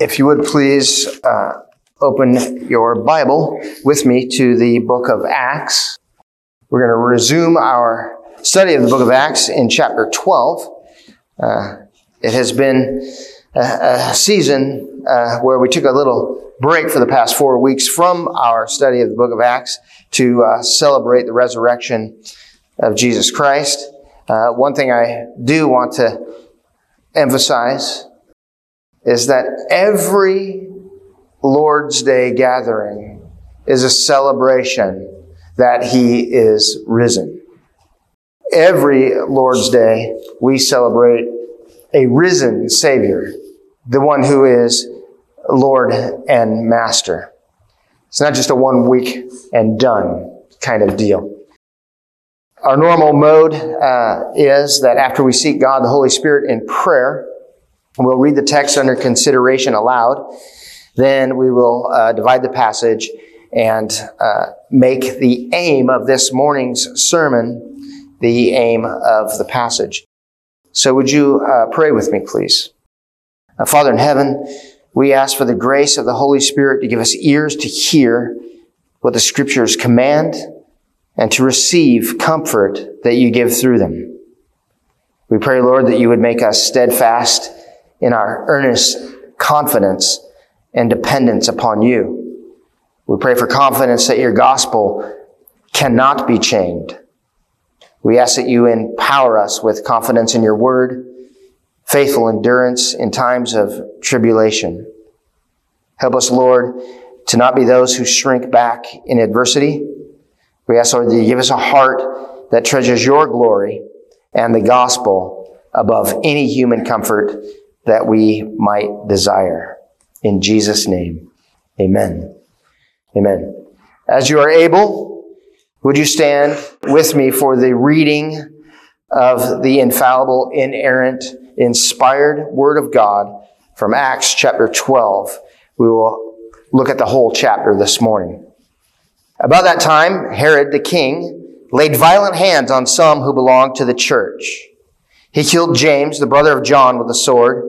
If you would please uh, open your Bible with me to the book of Acts. We're going to resume our study of the book of Acts in chapter 12. Uh, it has been a, a season uh, where we took a little break for the past four weeks from our study of the book of Acts to uh, celebrate the resurrection of Jesus Christ. Uh, one thing I do want to emphasize is that every Lord's Day gathering is a celebration that He is risen. Every Lord's Day, we celebrate a risen Savior, the one who is Lord and Master. It's not just a one week and done kind of deal. Our normal mode uh, is that after we seek God, the Holy Spirit in prayer, We'll read the text under consideration aloud. Then we will uh, divide the passage and uh, make the aim of this morning's sermon the aim of the passage. So would you uh, pray with me, please? Uh, Father in heaven, we ask for the grace of the Holy Spirit to give us ears to hear what the scriptures command and to receive comfort that you give through them. We pray, Lord, that you would make us steadfast in our earnest confidence and dependence upon you. We pray for confidence that your gospel cannot be chained. We ask that you empower us with confidence in your word, faithful endurance in times of tribulation. Help us, Lord, to not be those who shrink back in adversity. We ask, Lord, that you give us a heart that treasures your glory and the gospel above any human comfort that we might desire. In Jesus' name, amen. Amen. As you are able, would you stand with me for the reading of the infallible, inerrant, inspired Word of God from Acts chapter 12? We will look at the whole chapter this morning. About that time, Herod the king laid violent hands on some who belonged to the church. He killed James, the brother of John, with a sword.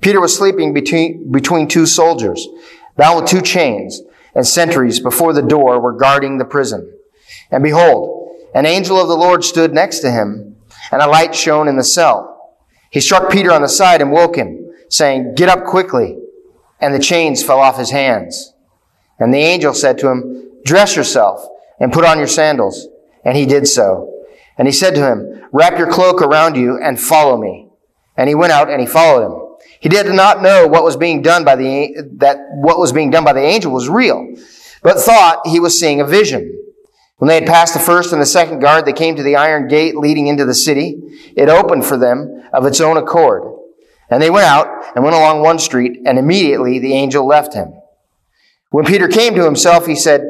Peter was sleeping between, between two soldiers, bound with two chains, and sentries before the door were guarding the prison. And behold, an angel of the Lord stood next to him, and a light shone in the cell. He struck Peter on the side and woke him, saying, Get up quickly. And the chains fell off his hands. And the angel said to him, Dress yourself and put on your sandals. And he did so. And he said to him, Wrap your cloak around you and follow me. And he went out and he followed him. He did not know what was being done by the, that what was being done by the angel was real, but thought he was seeing a vision. When they had passed the first and the second guard, they came to the iron gate leading into the city. It opened for them of its own accord. And they went out and went along one street, and immediately the angel left him. When Peter came to himself, he said,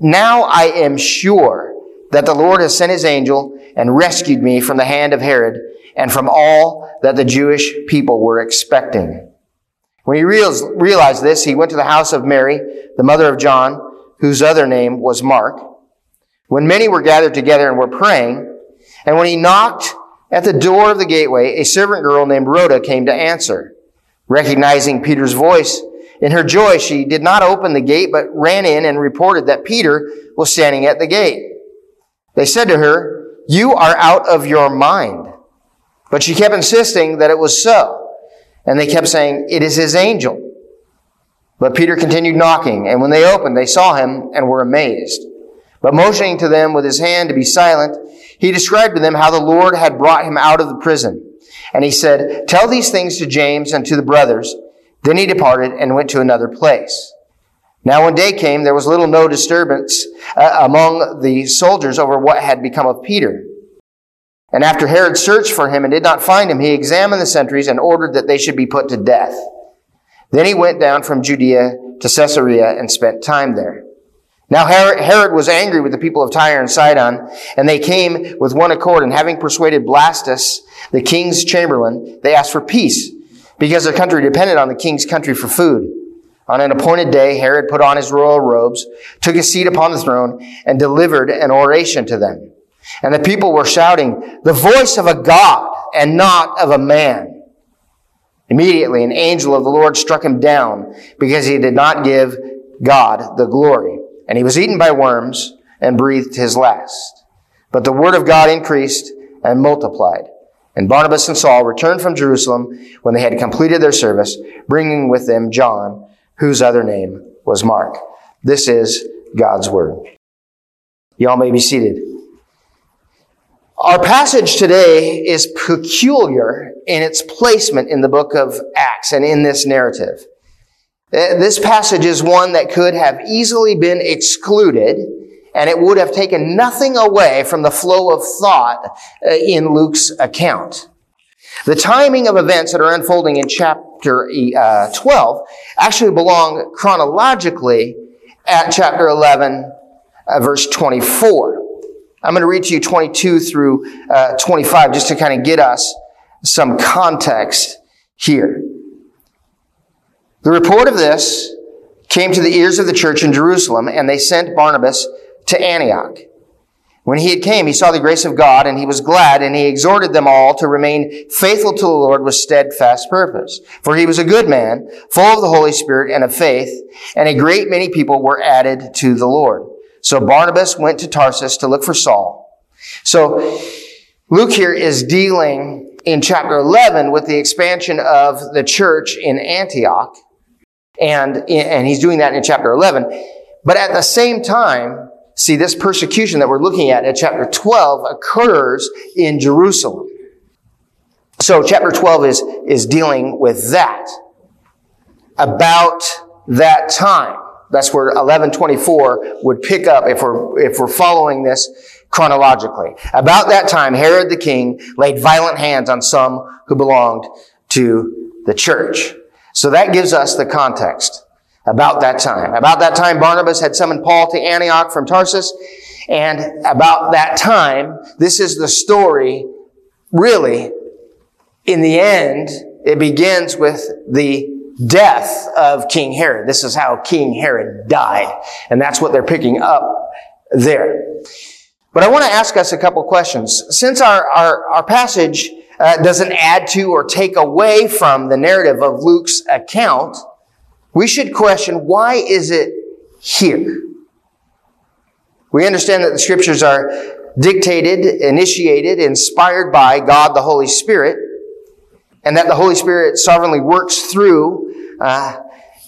Now I am sure that the Lord has sent his angel and rescued me from the hand of Herod and from all that the Jewish people were expecting. When he realized this, he went to the house of Mary, the mother of John, whose other name was Mark. When many were gathered together and were praying, and when he knocked at the door of the gateway, a servant girl named Rhoda came to answer. Recognizing Peter's voice, in her joy, she did not open the gate, but ran in and reported that Peter was standing at the gate. They said to her, You are out of your mind. But she kept insisting that it was so. And they kept saying, It is his angel. But Peter continued knocking, and when they opened, they saw him and were amazed. But motioning to them with his hand to be silent, he described to them how the Lord had brought him out of the prison. And he said, Tell these things to James and to the brothers. Then he departed and went to another place. Now when day came, there was little no disturbance uh, among the soldiers over what had become of Peter. And after Herod searched for him and did not find him, he examined the sentries and ordered that they should be put to death. Then he went down from Judea to Caesarea and spent time there. Now Herod was angry with the people of Tyre and Sidon, and they came with one accord, and having persuaded Blastus, the king's chamberlain, they asked for peace, because their country depended on the king's country for food. On an appointed day, Herod put on his royal robes, took his seat upon the throne, and delivered an oration to them. And the people were shouting, the voice of a God and not of a man. Immediately, an angel of the Lord struck him down because he did not give God the glory. And he was eaten by worms and breathed his last. But the word of God increased and multiplied. And Barnabas and Saul returned from Jerusalem when they had completed their service, bringing with them John, whose other name was Mark. This is God's word. Y'all may be seated. Our passage today is peculiar in its placement in the book of Acts and in this narrative. Uh, this passage is one that could have easily been excluded and it would have taken nothing away from the flow of thought uh, in Luke's account. The timing of events that are unfolding in chapter uh, 12 actually belong chronologically at chapter 11, verse 24. I'm going to read to you 22 through uh, 25 just to kind of get us some context here. The report of this came to the ears of the church in Jerusalem, and they sent Barnabas to Antioch. When he had came, he saw the grace of God, and he was glad, and he exhorted them all to remain faithful to the Lord with steadfast purpose. For he was a good man, full of the Holy Spirit and of faith, and a great many people were added to the Lord. So Barnabas went to Tarsus to look for Saul. So Luke here is dealing in chapter 11 with the expansion of the church in Antioch. And, and he's doing that in chapter 11. But at the same time, see, this persecution that we're looking at in chapter 12 occurs in Jerusalem. So chapter 12 is, is dealing with that. About that time. That's where 1124 would pick up if we're, if we're following this chronologically. About that time, Herod the king laid violent hands on some who belonged to the church. So that gives us the context about that time. About that time, Barnabas had summoned Paul to Antioch from Tarsus. And about that time, this is the story, really, in the end, it begins with the death of King Herod. This is how King Herod died. And that's what they're picking up there. But I want to ask us a couple questions. Since our, our, our passage uh, doesn't add to or take away from the narrative of Luke's account, we should question why is it here? We understand that the scriptures are dictated, initiated, inspired by God the Holy Spirit and that the Holy Spirit sovereignly works through uh,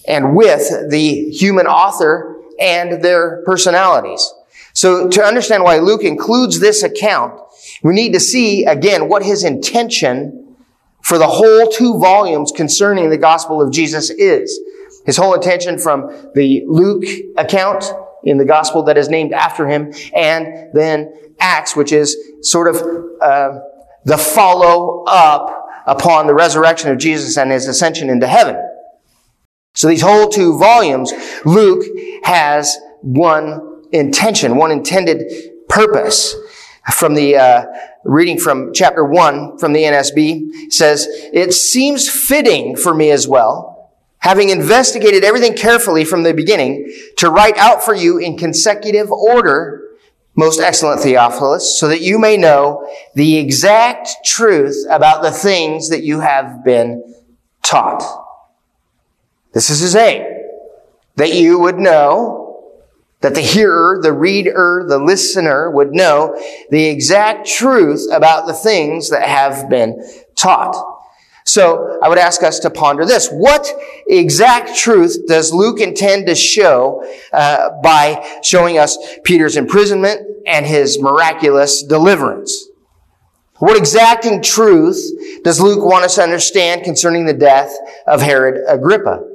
and with the human author and their personalities. So to understand why Luke includes this account, we need to see again what his intention for the whole two volumes concerning the gospel of Jesus is. His whole intention from the Luke account in the gospel that is named after him and then Acts, which is sort of uh, the follow up upon the resurrection of Jesus and his ascension into heaven. So these whole two volumes, Luke has one intention, one intended purpose. From the uh, reading from chapter one from the NSB says, "It seems fitting for me as well, having investigated everything carefully from the beginning, to write out for you in consecutive order most excellent Theophilus, so that you may know the exact truth about the things that you have been taught. This is his aim. That you would know, that the hearer, the reader, the listener would know the exact truth about the things that have been taught. So I would ask us to ponder this. What exact truth does Luke intend to show uh, by showing us Peter's imprisonment and his miraculous deliverance? What exacting truth does Luke want us to understand concerning the death of Herod Agrippa?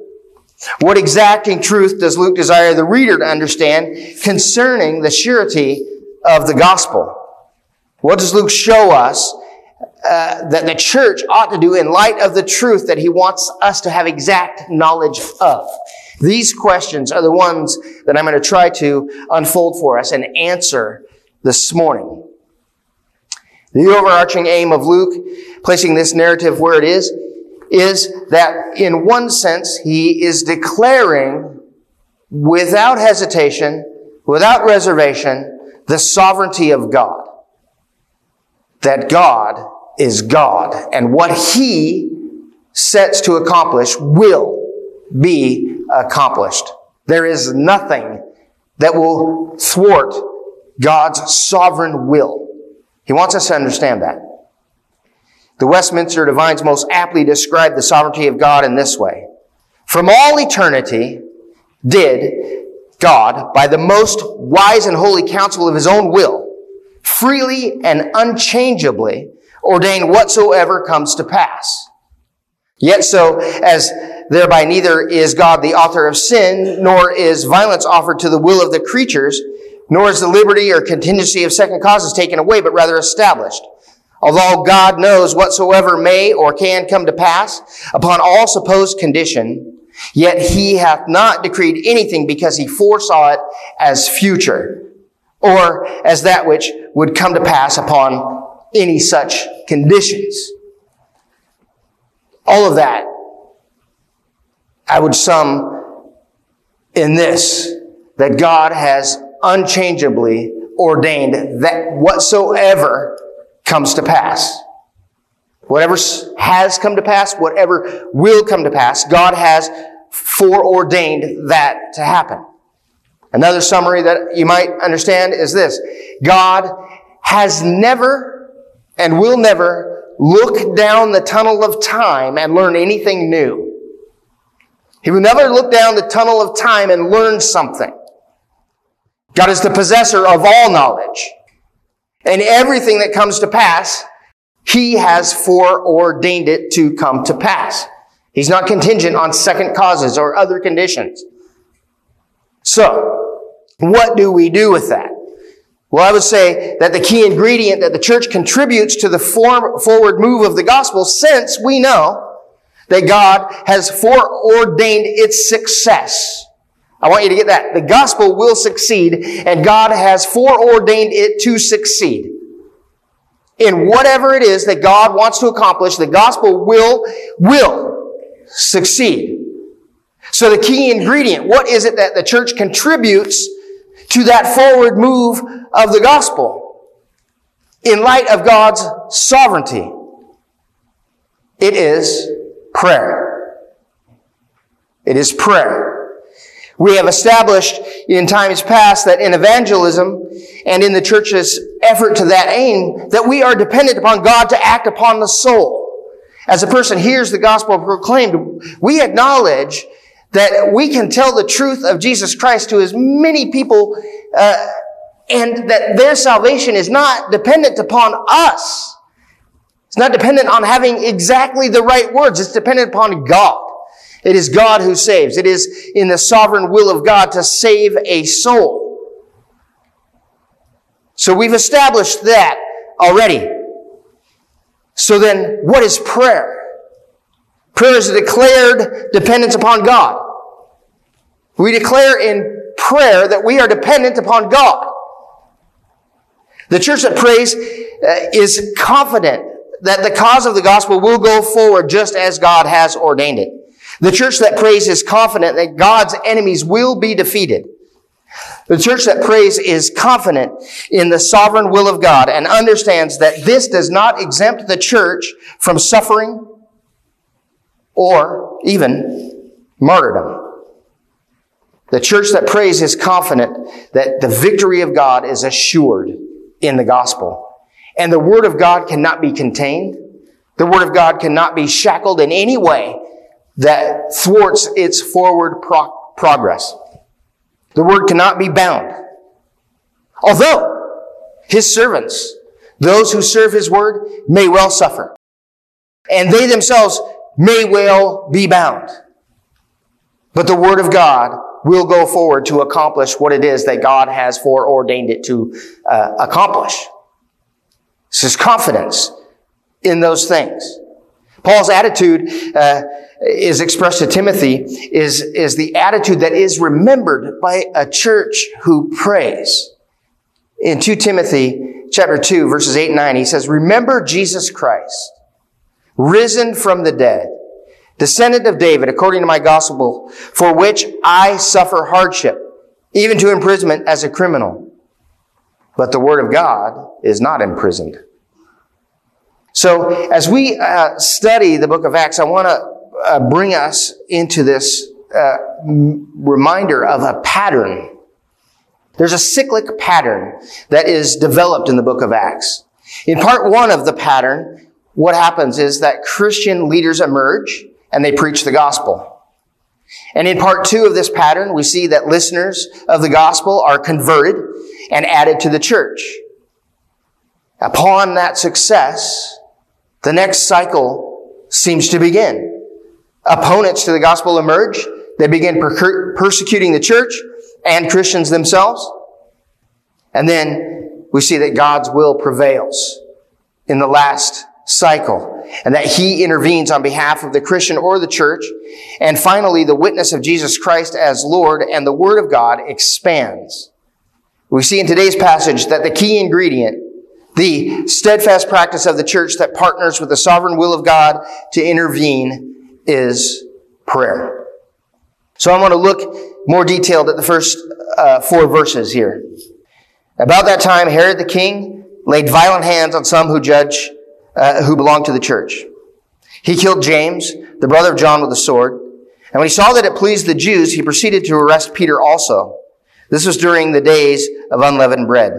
What exacting truth does Luke desire the reader to understand concerning the surety of the gospel? What does Luke show us uh, that the church ought to do in light of the truth that he wants us to have exact knowledge of. These questions are the ones that I'm going to try to unfold for us and answer this morning. The overarching aim of Luke, placing this narrative where it is, is that in one sense, he is declaring without hesitation, without reservation, the sovereignty of God. That God is God and what he sets to accomplish will be accomplished. There is nothing that will thwart God's sovereign will. He wants us to understand that. The Westminster Divines most aptly describe the sovereignty of God in this way. From all eternity did God, by the most wise and holy counsel of his own will, freely and unchangeably ordain whatsoever comes to pass. Yet so as thereby neither is God the author of sin, nor is violence offered to the will of the creatures, nor is the liberty or contingency of second causes taken away, but rather established. Although God knows whatsoever may or can come to pass upon all supposed condition, yet he hath not decreed anything because he foresaw it as future, or as that which would come to pass upon any such conditions. All of that, I would sum in this, that God has unchangeably ordained that whatsoever comes to pass. Whatever has come to pass, whatever will come to pass, God has foreordained that to happen. Another summary that you might understand is this. God has never and will never look down the tunnel of time and learn anything new. He will never look down the tunnel of time and learn something. God is the possessor of all knowledge. And everything that comes to pass, He has foreordained it to come to pass. He's not contingent on second causes or other conditions. So, what do we do with that? Well, I would say that the key ingredient that the church contributes to the form, forward move of the gospel, since we know that God has foreordained its success. I want you to get that. The gospel will succeed and God has foreordained it to succeed. In whatever it is that God wants to accomplish, the gospel will, will succeed. So the key ingredient, what is it that the church contributes to that forward move of the gospel in light of God's sovereignty? It is prayer. It is prayer. We have established in times past that in evangelism and in the church's effort to that aim, that we are dependent upon God to act upon the soul. As a person hears the gospel proclaimed, we acknowledge that we can tell the truth of Jesus Christ to as many people, uh, and that their salvation is not dependent upon us. It's not dependent on having exactly the right words. It's dependent upon God. It is God who saves. It is in the sovereign will of God to save a soul. So we've established that already. So then, what is prayer? Prayer is a declared dependence upon God. We declare in prayer that we are dependent upon God. The church that prays uh, is confident that the cause of the gospel will go forward just as God has ordained it. The church that prays is confident that God's enemies will be defeated. The church that prays is confident in the sovereign will of God and understands that this does not exempt the church from suffering or even martyrdom. The church that prays is confident that the victory of God is assured in the gospel. And the word of God cannot be contained. The word of God cannot be shackled in any way that thwarts its forward pro- progress. The word cannot be bound. Although his servants, those who serve his word, may well suffer. And they themselves may well be bound. But the word of God will go forward to accomplish what it is that God has foreordained it to uh, accomplish. This is confidence in those things. Paul's attitude uh, is expressed to Timothy is, is the attitude that is remembered by a church who prays. In 2 Timothy chapter 2 verses 8 and 9, he says, Remember Jesus Christ, risen from the dead, descendant of David, according to my gospel, for which I suffer hardship, even to imprisonment as a criminal. But the word of God is not imprisoned. So as we uh, study the book of Acts, I want to uh, bring us into this uh, reminder of a pattern. There's a cyclic pattern that is developed in the book of Acts. In part one of the pattern, what happens is that Christian leaders emerge and they preach the gospel. And in part two of this pattern, we see that listeners of the gospel are converted and added to the church. Upon that success, the next cycle seems to begin opponents to the gospel emerge. They begin per- persecuting the church and Christians themselves. And then we see that God's will prevails in the last cycle and that he intervenes on behalf of the Christian or the church. And finally, the witness of Jesus Christ as Lord and the word of God expands. We see in today's passage that the key ingredient, the steadfast practice of the church that partners with the sovereign will of God to intervene is prayer. So I want to look more detailed at the first uh, four verses here. About that time, Herod the king laid violent hands on some who judge, uh, who belonged to the church. He killed James, the brother of John, with a sword. And when he saw that it pleased the Jews, he proceeded to arrest Peter also. This was during the days of unleavened bread.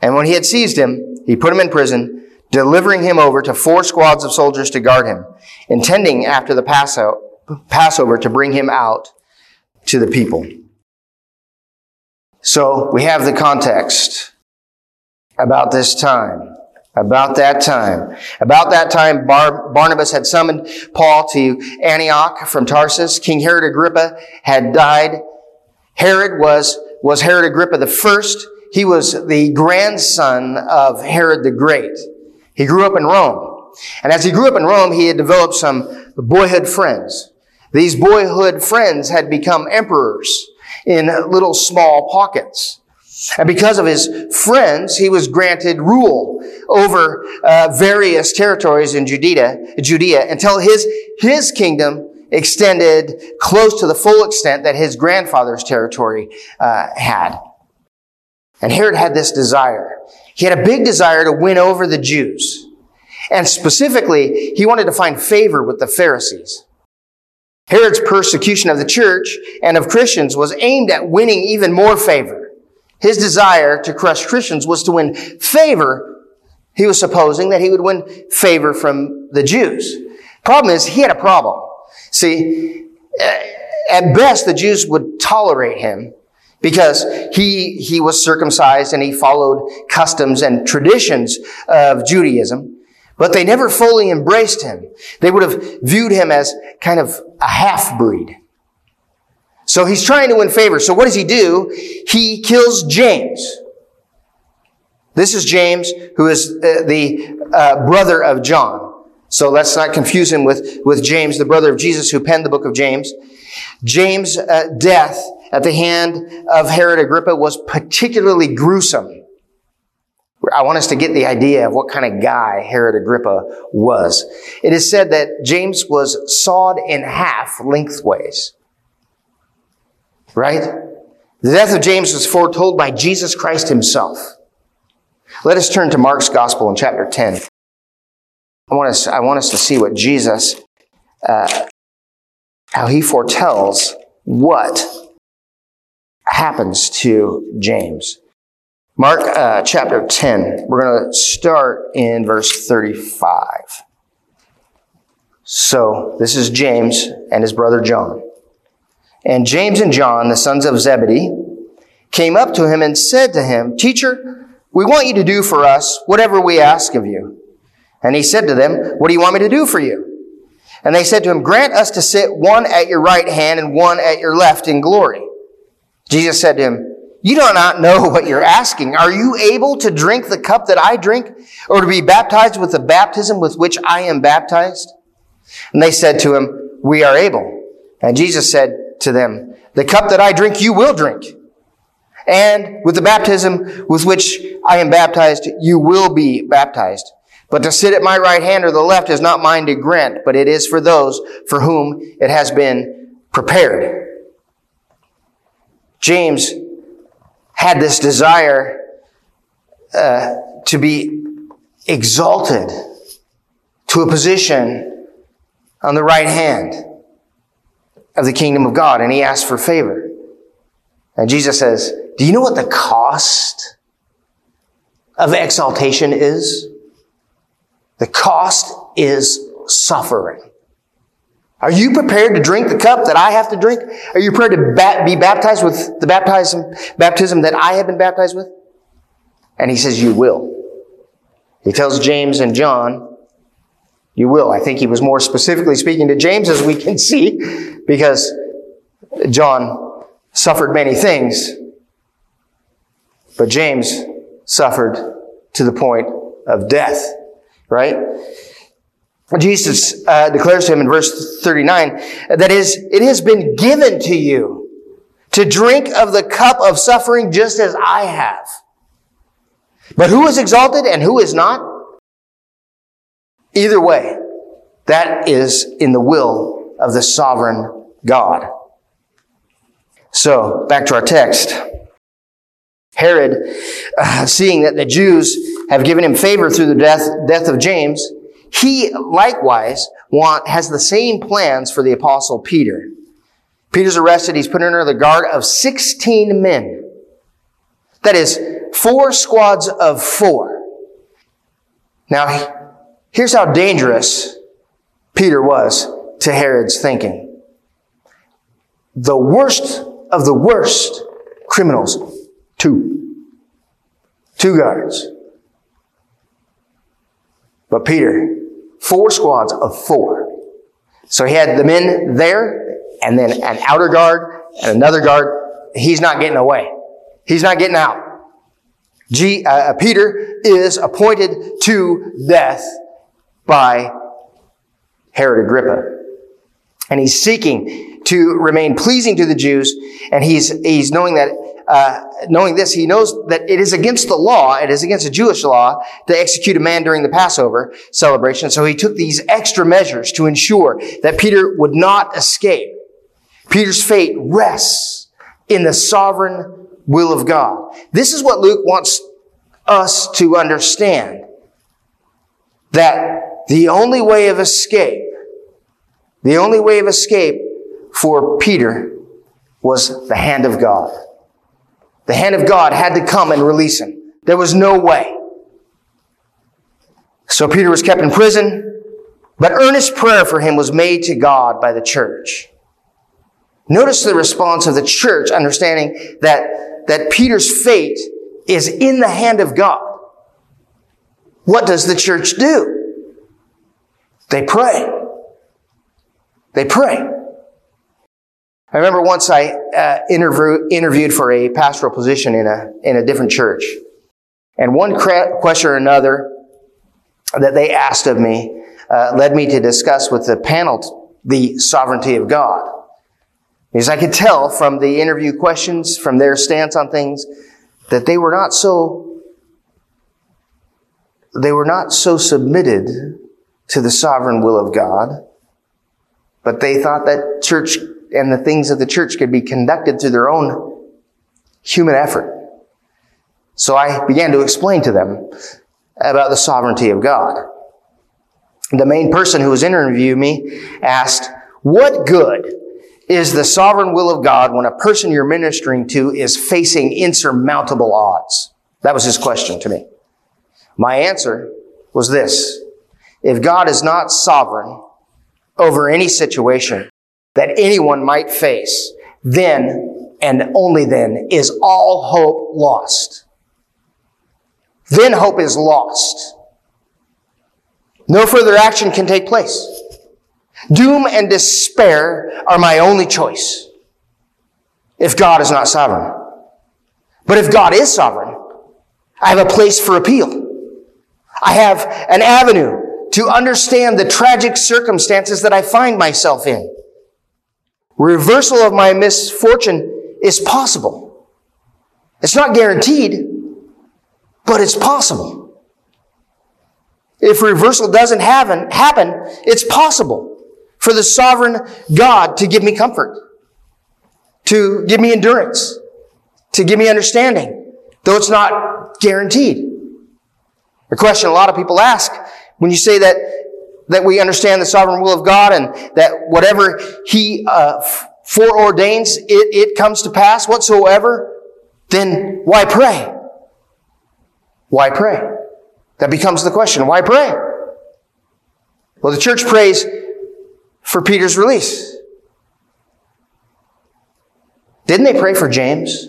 And when he had seized him, he put him in prison delivering him over to four squads of soldiers to guard him, intending after the Passover to bring him out to the people. So we have the context about this time. About that time. About that time, Bar- Barnabas had summoned Paul to Antioch from Tarsus. King Herod Agrippa had died. Herod was, was Herod Agrippa the first. He was the grandson of Herod the Great. He grew up in Rome. And as he grew up in Rome, he had developed some boyhood friends. These boyhood friends had become emperors in little small pockets. And because of his friends, he was granted rule over uh, various territories in Judea, Judea until his, his kingdom extended close to the full extent that his grandfather's territory uh, had. And Herod had this desire. He had a big desire to win over the Jews. And specifically, he wanted to find favor with the Pharisees. Herod's persecution of the church and of Christians was aimed at winning even more favor. His desire to crush Christians was to win favor. He was supposing that he would win favor from the Jews. Problem is, he had a problem. See, eh, at best, the Jews would tolerate him because he, he was circumcised and he followed customs and traditions of Judaism, but they never fully embraced him. They would have viewed him as kind of a half breed. So he's trying to win favor. So what does he do? He kills James. This is James, who is uh, the uh, brother of John. So let's not confuse him with, with James, the brother of Jesus, who penned the book of James. James' uh, death at the hand of Herod Agrippa was particularly gruesome. I want us to get the idea of what kind of guy Herod Agrippa was. It is said that James was sawed in half lengthways. Right? The death of James was foretold by Jesus Christ himself. Let us turn to Mark's gospel in chapter 10. I want us, I want us to see what Jesus, uh, how he foretells what happens to James. Mark uh, chapter 10, we're going to start in verse 35. So, this is James and his brother John. And James and John, the sons of Zebedee, came up to him and said to him, Teacher, we want you to do for us whatever we ask of you. And he said to them, What do you want me to do for you? And they said to him, Grant us to sit one at your right hand and one at your left in glory. Jesus said to him, You do not know what you're asking. Are you able to drink the cup that I drink or to be baptized with the baptism with which I am baptized? And they said to him, we are able. And Jesus said to them, the cup that I drink, you will drink. And with the baptism with which I am baptized, you will be baptized. But to sit at my right hand or the left is not mine to grant, but it is for those for whom it has been prepared. James had this desire uh, to be exalted to a position on the right hand of the kingdom of God, and he asked for favor. And Jesus says, Do you know what the cost of exaltation is? The cost is suffering. Are you prepared to drink the cup that I have to drink? Are you prepared to be baptized with the baptism, baptism that I have been baptized with? And he says, you will. He tells James and John, you will. I think he was more specifically speaking to James as we can see because John suffered many things, but James suffered to the point of death, right? Jesus uh, declares to him in verse 39 that is, it has been given to you to drink of the cup of suffering just as I have. But who is exalted and who is not? Either way, that is in the will of the sovereign God. So, back to our text. Herod, uh, seeing that the Jews have given him favor through the death, death of James, he likewise want, has the same plans for the apostle Peter. Peter's arrested. He's put under the guard of 16 men. That is four squads of four. Now, here's how dangerous Peter was to Herod's thinking. The worst of the worst criminals, two. Two guards. But Peter four squads of four. So he had the men there and then an outer guard and another guard. He's not getting away. He's not getting out. G, uh, uh, Peter is appointed to death by Herod Agrippa. And he's seeking to remain pleasing to the Jews. And he's, he's knowing that uh, knowing this, he knows that it is against the law, it is against the Jewish law to execute a man during the Passover celebration. So he took these extra measures to ensure that Peter would not escape. Peter's fate rests in the sovereign will of God. This is what Luke wants us to understand. That the only way of escape, the only way of escape for Peter was the hand of God. The hand of God had to come and release him. There was no way. So Peter was kept in prison, but earnest prayer for him was made to God by the church. Notice the response of the church, understanding that, that Peter's fate is in the hand of God. What does the church do? They pray. They pray. I remember once I uh, interview, interviewed for a pastoral position in a, in a different church. And one question or another that they asked of me uh, led me to discuss with the panel the sovereignty of God. Because I could tell from the interview questions, from their stance on things, that they were not so, they were not so submitted to the sovereign will of God, but they thought that church and the things of the church could be conducted through their own human effort. So I began to explain to them about the sovereignty of God. The main person who was interviewing me asked, what good is the sovereign will of God when a person you're ministering to is facing insurmountable odds? That was his question to me. My answer was this. If God is not sovereign over any situation, that anyone might face, then and only then is all hope lost. Then hope is lost. No further action can take place. Doom and despair are my only choice if God is not sovereign. But if God is sovereign, I have a place for appeal. I have an avenue to understand the tragic circumstances that I find myself in. Reversal of my misfortune is possible. It's not guaranteed, but it's possible. If reversal doesn't happen, it's possible for the sovereign God to give me comfort, to give me endurance, to give me understanding, though it's not guaranteed. A question a lot of people ask when you say that, that we understand the sovereign will of God and that whatever He uh, foreordains, it, it comes to pass whatsoever, then why pray? Why pray? That becomes the question. Why pray? Well, the church prays for Peter's release. Didn't they pray for James?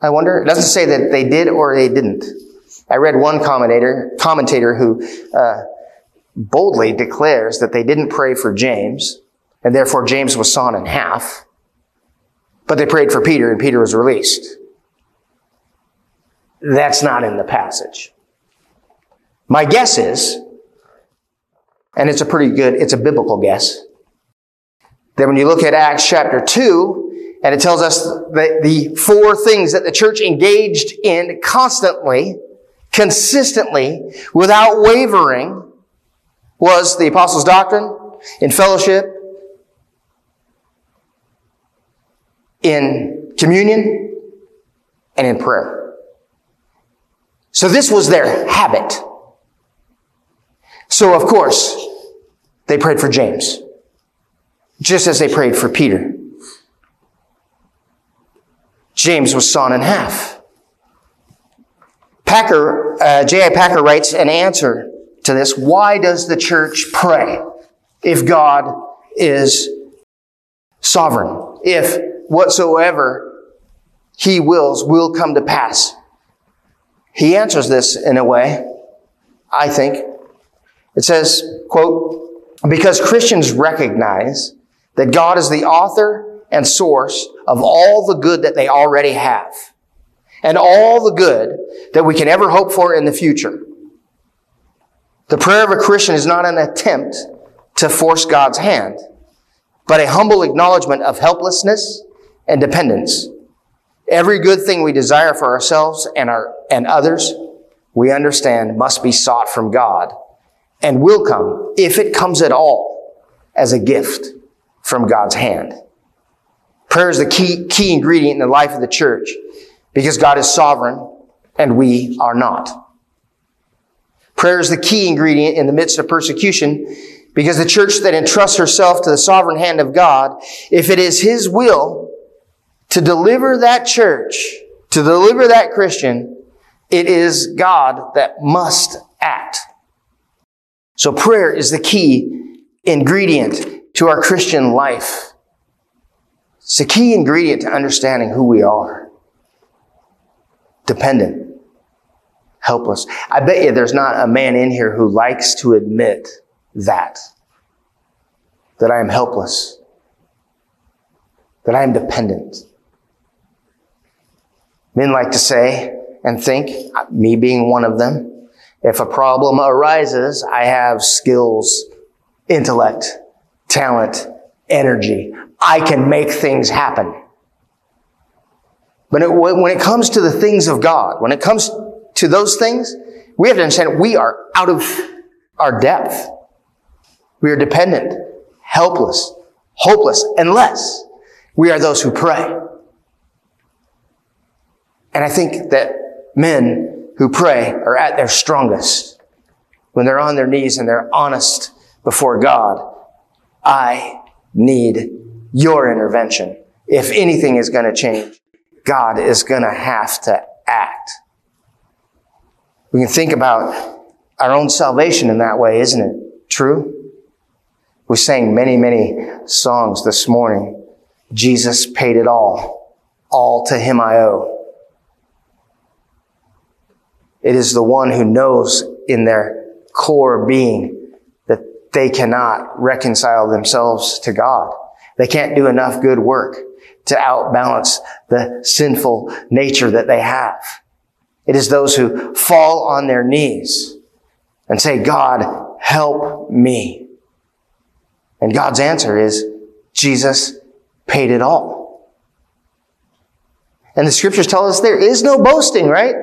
I wonder. It doesn't say that they did or they didn't. I read one commentator, commentator who uh, boldly declares that they didn't pray for James, and therefore James was sawn in half, but they prayed for Peter, and Peter was released. That's not in the passage. My guess is, and it's a pretty good, it's a biblical guess, that when you look at Acts chapter 2, and it tells us that the four things that the church engaged in constantly consistently, without wavering, was the apostles' doctrine, in fellowship, in communion, and in prayer. So this was their habit. So of course, they prayed for James, just as they prayed for Peter. James was sawn in half. Packer, uh, J.I. Packer writes an answer to this. Why does the church pray if God is sovereign? If whatsoever he wills will come to pass? He answers this in a way, I think. It says, quote, because Christians recognize that God is the author and source of all the good that they already have and all the good that we can ever hope for in the future. The prayer of a Christian is not an attempt to force God's hand, but a humble acknowledgement of helplessness and dependence. Every good thing we desire for ourselves and our, and others, we understand must be sought from God and will come, if it comes at all, as a gift from God's hand. Prayer is the key, key ingredient in the life of the church because God is sovereign and we are not. Prayer is the key ingredient in the midst of persecution because the church that entrusts herself to the sovereign hand of God, if it is His will to deliver that church, to deliver that Christian, it is God that must act. So prayer is the key ingredient to our Christian life. It's a key ingredient to understanding who we are dependent, helpless. I bet you there's not a man in here who likes to admit that, that I am helpless, that I am dependent. Men like to say and think, me being one of them, if a problem arises, I have skills, intellect, talent, energy. I can make things happen. But when it comes to the things of God, when it comes to those things, we have to understand we are out of our depth. We are dependent, helpless, hopeless, unless we are those who pray. And I think that men who pray are at their strongest when they're on their knees and they're honest before God. I need your intervention if anything is going to change. God is going to have to act. We can think about our own salvation in that way, isn't it? True? We sang many, many songs this morning. Jesus paid it all. All to him I owe. It is the one who knows in their core being that they cannot reconcile themselves to God. They can't do enough good work. To outbalance the sinful nature that they have. It is those who fall on their knees and say, God, help me. And God's answer is, Jesus paid it all. And the scriptures tell us there is no boasting, right?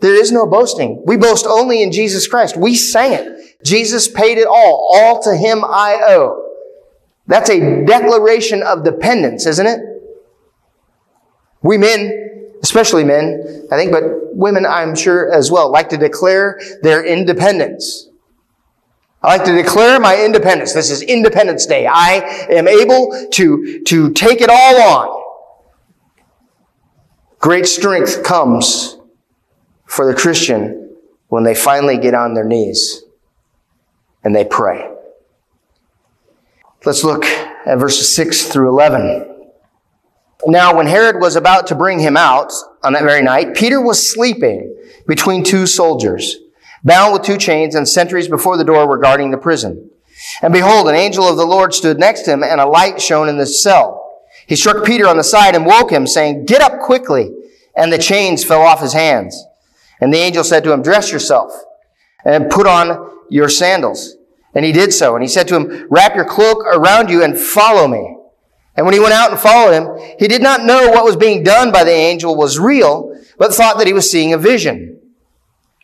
There is no boasting. We boast only in Jesus Christ. We sang it. Jesus paid it all. All to him I owe. That's a declaration of dependence, isn't it? We men, especially men, I think, but women, I'm sure as well, like to declare their independence. I like to declare my independence. This is Independence Day. I am able to, to take it all on. Great strength comes for the Christian when they finally get on their knees and they pray. Let's look at verses 6 through 11. Now, when Herod was about to bring him out on that very night, Peter was sleeping between two soldiers, bound with two chains, and sentries before the door were guarding the prison. And behold, an angel of the Lord stood next to him, and a light shone in the cell. He struck Peter on the side and woke him, saying, Get up quickly. And the chains fell off his hands. And the angel said to him, Dress yourself and put on your sandals. And he did so. And he said to him, Wrap your cloak around you and follow me. And when he went out and followed him, he did not know what was being done by the angel was real, but thought that he was seeing a vision.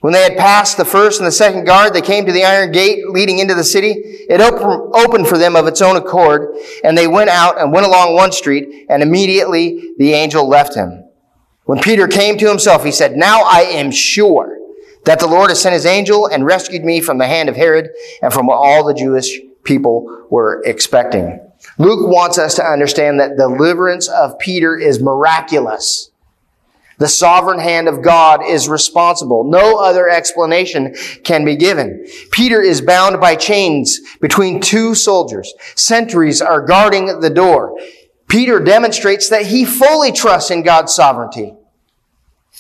When they had passed the first and the second guard, they came to the iron gate leading into the city. It opened for them of its own accord, and they went out and went along one street, and immediately the angel left him. When Peter came to himself, he said, Now I am sure that the Lord has sent his angel and rescued me from the hand of Herod and from all the Jewish people were expecting. Luke wants us to understand that deliverance of Peter is miraculous. The sovereign hand of God is responsible. No other explanation can be given. Peter is bound by chains between two soldiers. Sentries are guarding the door. Peter demonstrates that he fully trusts in God's sovereignty.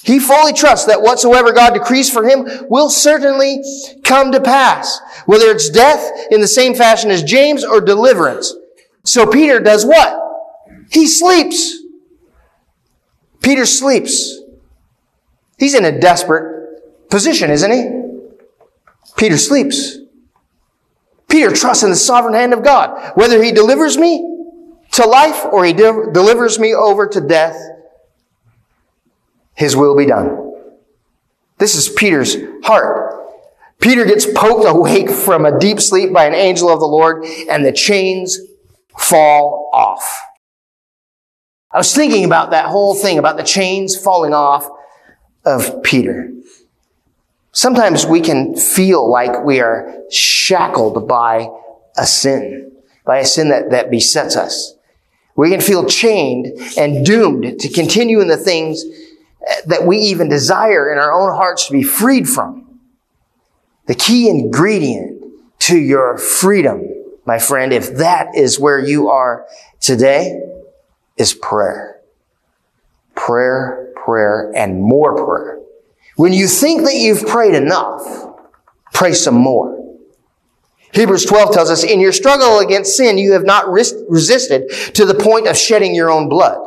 He fully trusts that whatsoever God decrees for him will certainly come to pass, whether it's death in the same fashion as James or deliverance. So Peter does what? He sleeps. Peter sleeps. He's in a desperate position, isn't he? Peter sleeps. Peter trusts in the sovereign hand of God. Whether he delivers me to life or he de- delivers me over to death, his will be done. This is Peter's heart. Peter gets poked awake from a deep sleep by an angel of the Lord, and the chains fall off. I was thinking about that whole thing, about the chains falling off of Peter. Sometimes we can feel like we are shackled by a sin, by a sin that, that besets us. We can feel chained and doomed to continue in the things that we even desire in our own hearts to be freed from. The key ingredient to your freedom, my friend, if that is where you are today, is prayer. Prayer, prayer, and more prayer. When you think that you've prayed enough, pray some more. Hebrews 12 tells us, in your struggle against sin, you have not resisted to the point of shedding your own blood.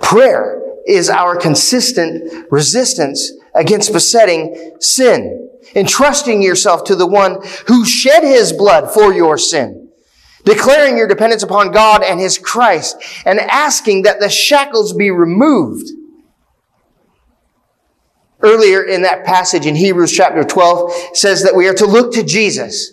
Prayer is our consistent resistance against besetting sin, entrusting yourself to the one who shed his blood for your sin, declaring your dependence upon God and his Christ, and asking that the shackles be removed. Earlier in that passage in Hebrews chapter 12 says that we are to look to Jesus,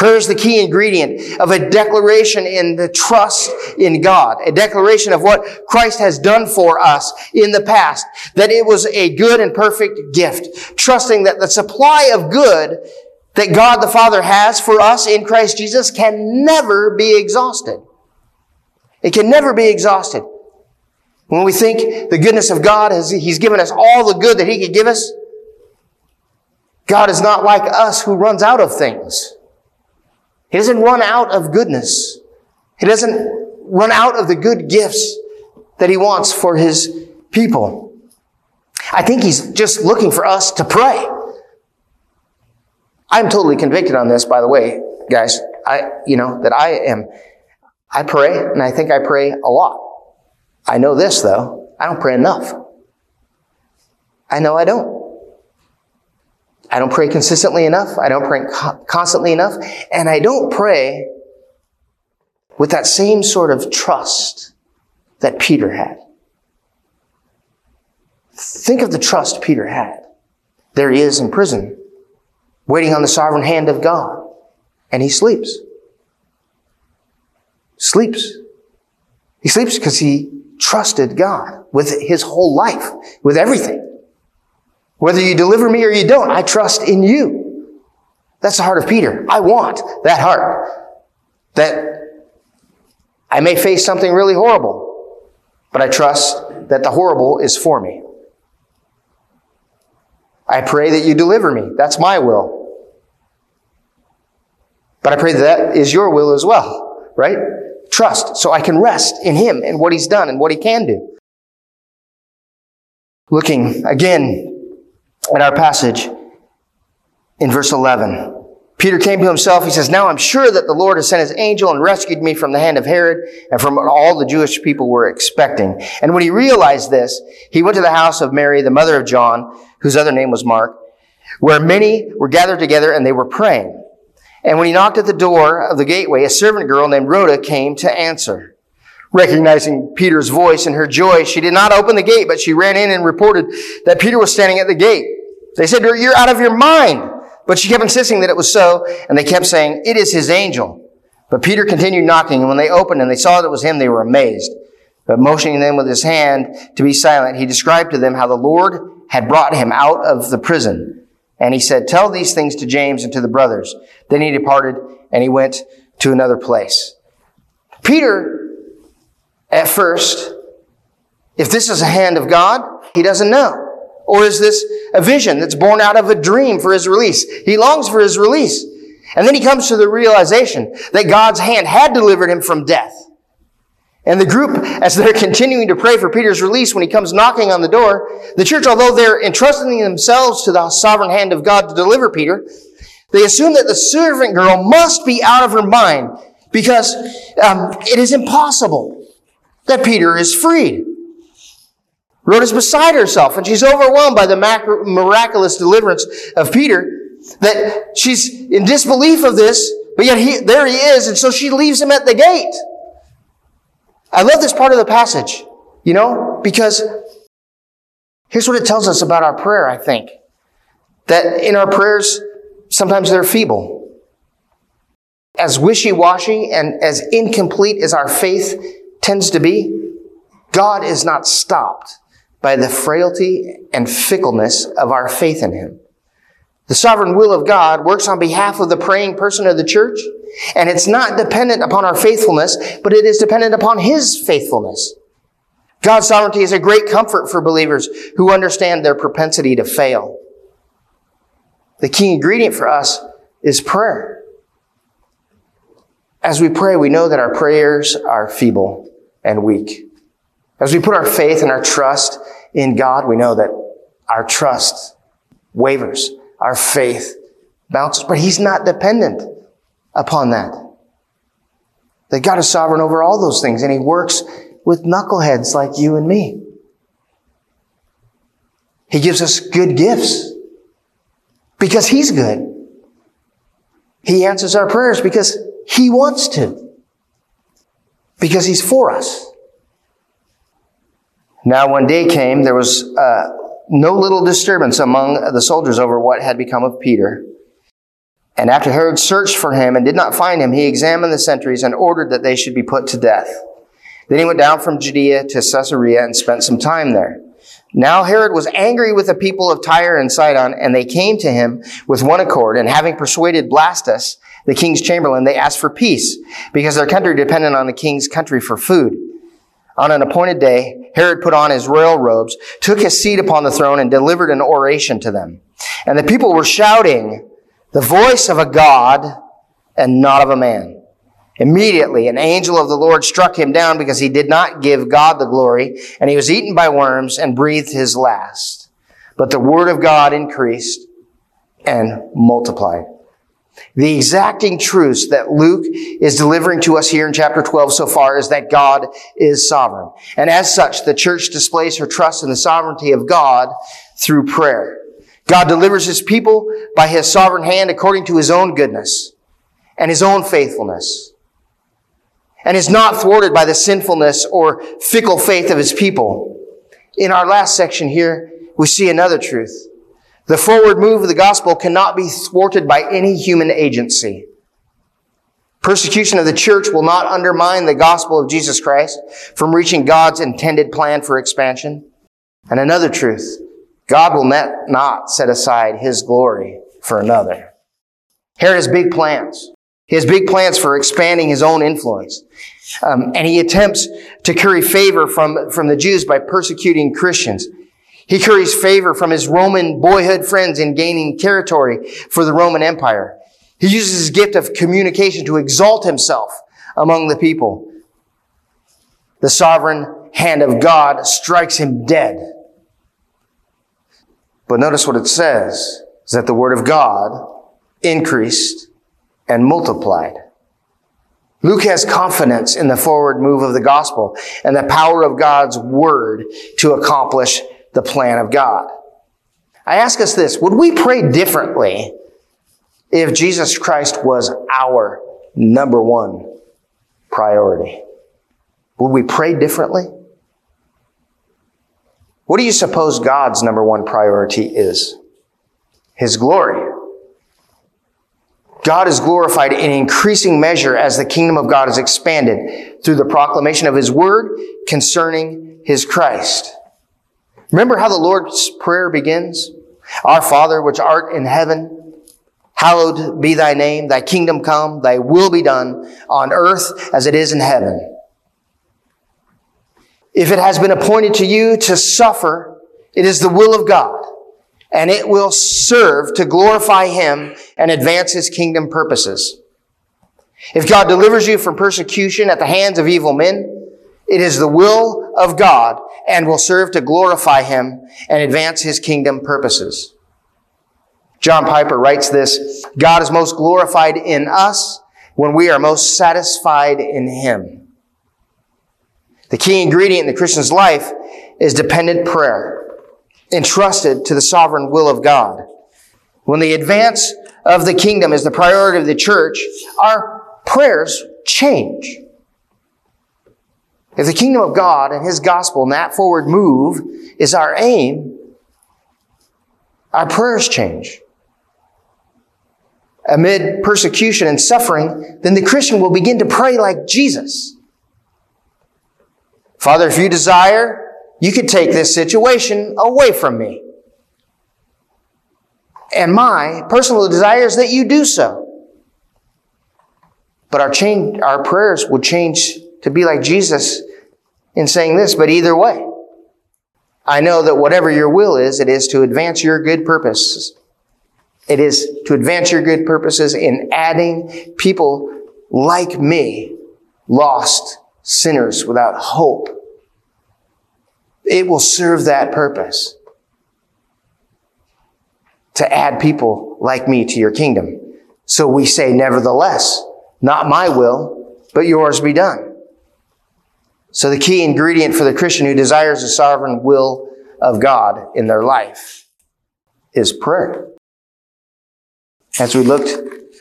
Prayer is the key ingredient of a declaration in the trust in God, a declaration of what Christ has done for us in the past, that it was a good and perfect gift, trusting that the supply of good that God the Father has for us in Christ Jesus can never be exhausted. It can never be exhausted. When we think the goodness of God has, He's given us all the good that He could give us, God is not like us who runs out of things. He doesn't run out of goodness. He doesn't run out of the good gifts that he wants for his people. I think he's just looking for us to pray. I'm totally convicted on this, by the way, guys. I, you know, that I am, I pray, and I think I pray a lot. I know this, though. I don't pray enough. I know I don't. I don't pray consistently enough. I don't pray constantly enough. And I don't pray with that same sort of trust that Peter had. Think of the trust Peter had. There he is in prison, waiting on the sovereign hand of God, and he sleeps. Sleeps. He sleeps because he trusted God with his whole life, with everything. Whether you deliver me or you don't, I trust in you. That's the heart of Peter. I want that heart. That I may face something really horrible, but I trust that the horrible is for me. I pray that you deliver me. That's my will. But I pray that that is your will as well, right? Trust, so I can rest in Him and what He's done and what He can do. Looking again in our passage in verse 11. Peter came to himself. He says, Now I'm sure that the Lord has sent his angel and rescued me from the hand of Herod and from all the Jewish people were expecting. And when he realized this, he went to the house of Mary, the mother of John, whose other name was Mark, where many were gathered together and they were praying. And when he knocked at the door of the gateway, a servant girl named Rhoda came to answer. Recognizing Peter's voice and her joy, she did not open the gate, but she ran in and reported that Peter was standing at the gate. They said, you're out of your mind. But she kept insisting that it was so, and they kept saying, it is his angel. But Peter continued knocking, and when they opened and they saw that it was him, they were amazed. But motioning them with his hand to be silent, he described to them how the Lord had brought him out of the prison. And he said, tell these things to James and to the brothers. Then he departed and he went to another place. Peter at first, if this is a hand of God, he doesn't know. Or is this a vision that's born out of a dream for his release? He longs for his release. And then he comes to the realization that God's hand had delivered him from death. And the group, as they're continuing to pray for Peter's release when he comes knocking on the door, the church, although they're entrusting themselves to the sovereign hand of God to deliver Peter, they assume that the servant girl must be out of her mind because um, it is impossible that Peter is freed. Rhoda's beside herself and she's overwhelmed by the miraculous deliverance of Peter that she's in disbelief of this, but yet he, there he is, and so she leaves him at the gate. I love this part of the passage, you know, because here's what it tells us about our prayer, I think. That in our prayers, sometimes they're feeble. As wishy-washy and as incomplete as our faith tends to be, God is not stopped by the frailty and fickleness of our faith in Him. The sovereign will of God works on behalf of the praying person of the church, and it's not dependent upon our faithfulness, but it is dependent upon His faithfulness. God's sovereignty is a great comfort for believers who understand their propensity to fail. The key ingredient for us is prayer. As we pray, we know that our prayers are feeble and weak. As we put our faith and our trust in God, we know that our trust wavers, our faith bounces, but He's not dependent upon that. That God is sovereign over all those things and He works with knuckleheads like you and me. He gives us good gifts because He's good. He answers our prayers because He wants to because he's for us. Now, when day came, there was uh, no little disturbance among the soldiers over what had become of Peter. And after Herod searched for him and did not find him, he examined the sentries and ordered that they should be put to death. Then he went down from Judea to Caesarea and spent some time there. Now Herod was angry with the people of Tyre and Sidon, and they came to him with one accord, and having persuaded Blastus, the king's chamberlain, they asked for peace, because their country depended on the king's country for food. On an appointed day, Herod put on his royal robes, took his seat upon the throne, and delivered an oration to them. And the people were shouting, the voice of a God and not of a man. Immediately, an angel of the Lord struck him down because he did not give God the glory, and he was eaten by worms and breathed his last. But the word of God increased and multiplied. The exacting truths that Luke is delivering to us here in chapter 12 so far is that God is sovereign. And as such, the church displays her trust in the sovereignty of God through prayer. God delivers his people by his sovereign hand according to his own goodness and his own faithfulness and is not thwarted by the sinfulness or fickle faith of his people. In our last section here, we see another truth. The forward move of the gospel cannot be thwarted by any human agency. Persecution of the church will not undermine the gospel of Jesus Christ from reaching God's intended plan for expansion. And another truth, God will not set aside his glory for another. Herod has big plans. He has big plans for expanding his own influence. Um, and he attempts to curry favor from, from the Jews by persecuting Christians. He curries favor from his Roman boyhood friends in gaining territory for the Roman Empire. He uses his gift of communication to exalt himself among the people. The sovereign hand of God strikes him dead. But notice what it says is that the word of God increased and multiplied. Luke has confidence in the forward move of the gospel and the power of God's word to accomplish the plan of God. I ask us this, would we pray differently if Jesus Christ was our number one priority? Would we pray differently? What do you suppose God's number one priority is? His glory. God is glorified in increasing measure as the kingdom of God is expanded through the proclamation of His word concerning His Christ. Remember how the Lord's Prayer begins? Our Father, which art in heaven, hallowed be thy name, thy kingdom come, thy will be done on earth as it is in heaven. If it has been appointed to you to suffer, it is the will of God, and it will serve to glorify Him and advance His kingdom purposes. If God delivers you from persecution at the hands of evil men, it is the will of God and will serve to glorify Him and advance His kingdom purposes. John Piper writes this, God is most glorified in us when we are most satisfied in Him. The key ingredient in the Christian's life is dependent prayer, entrusted to the sovereign will of God. When the advance of the kingdom is the priority of the church, our prayers change. If the kingdom of God and His gospel and that forward move is our aim, our prayers change. Amid persecution and suffering, then the Christian will begin to pray like Jesus. Father, if you desire, you could take this situation away from me. And my personal desire is that you do so. But our change, our prayers will change to be like Jesus in saying this, but either way, I know that whatever your will is, it is to advance your good purposes. It is to advance your good purposes in adding people like me, lost sinners without hope. It will serve that purpose to add people like me to your kingdom. So we say, nevertheless, not my will, but yours be done. So the key ingredient for the Christian who desires the sovereign will of God in their life is prayer. As we looked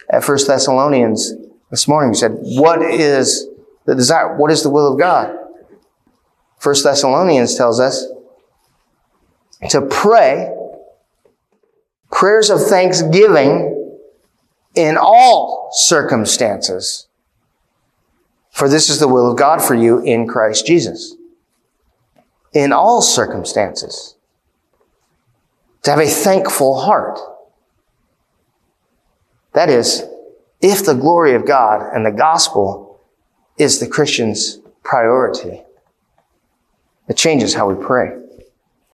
at 1 Thessalonians this morning, we said, what is the desire? What is the will of God? 1 Thessalonians tells us to pray prayers of thanksgiving in all circumstances for this is the will of God for you in Christ Jesus. In all circumstances. To have a thankful heart. That is, if the glory of God and the gospel is the Christian's priority, it changes how we pray.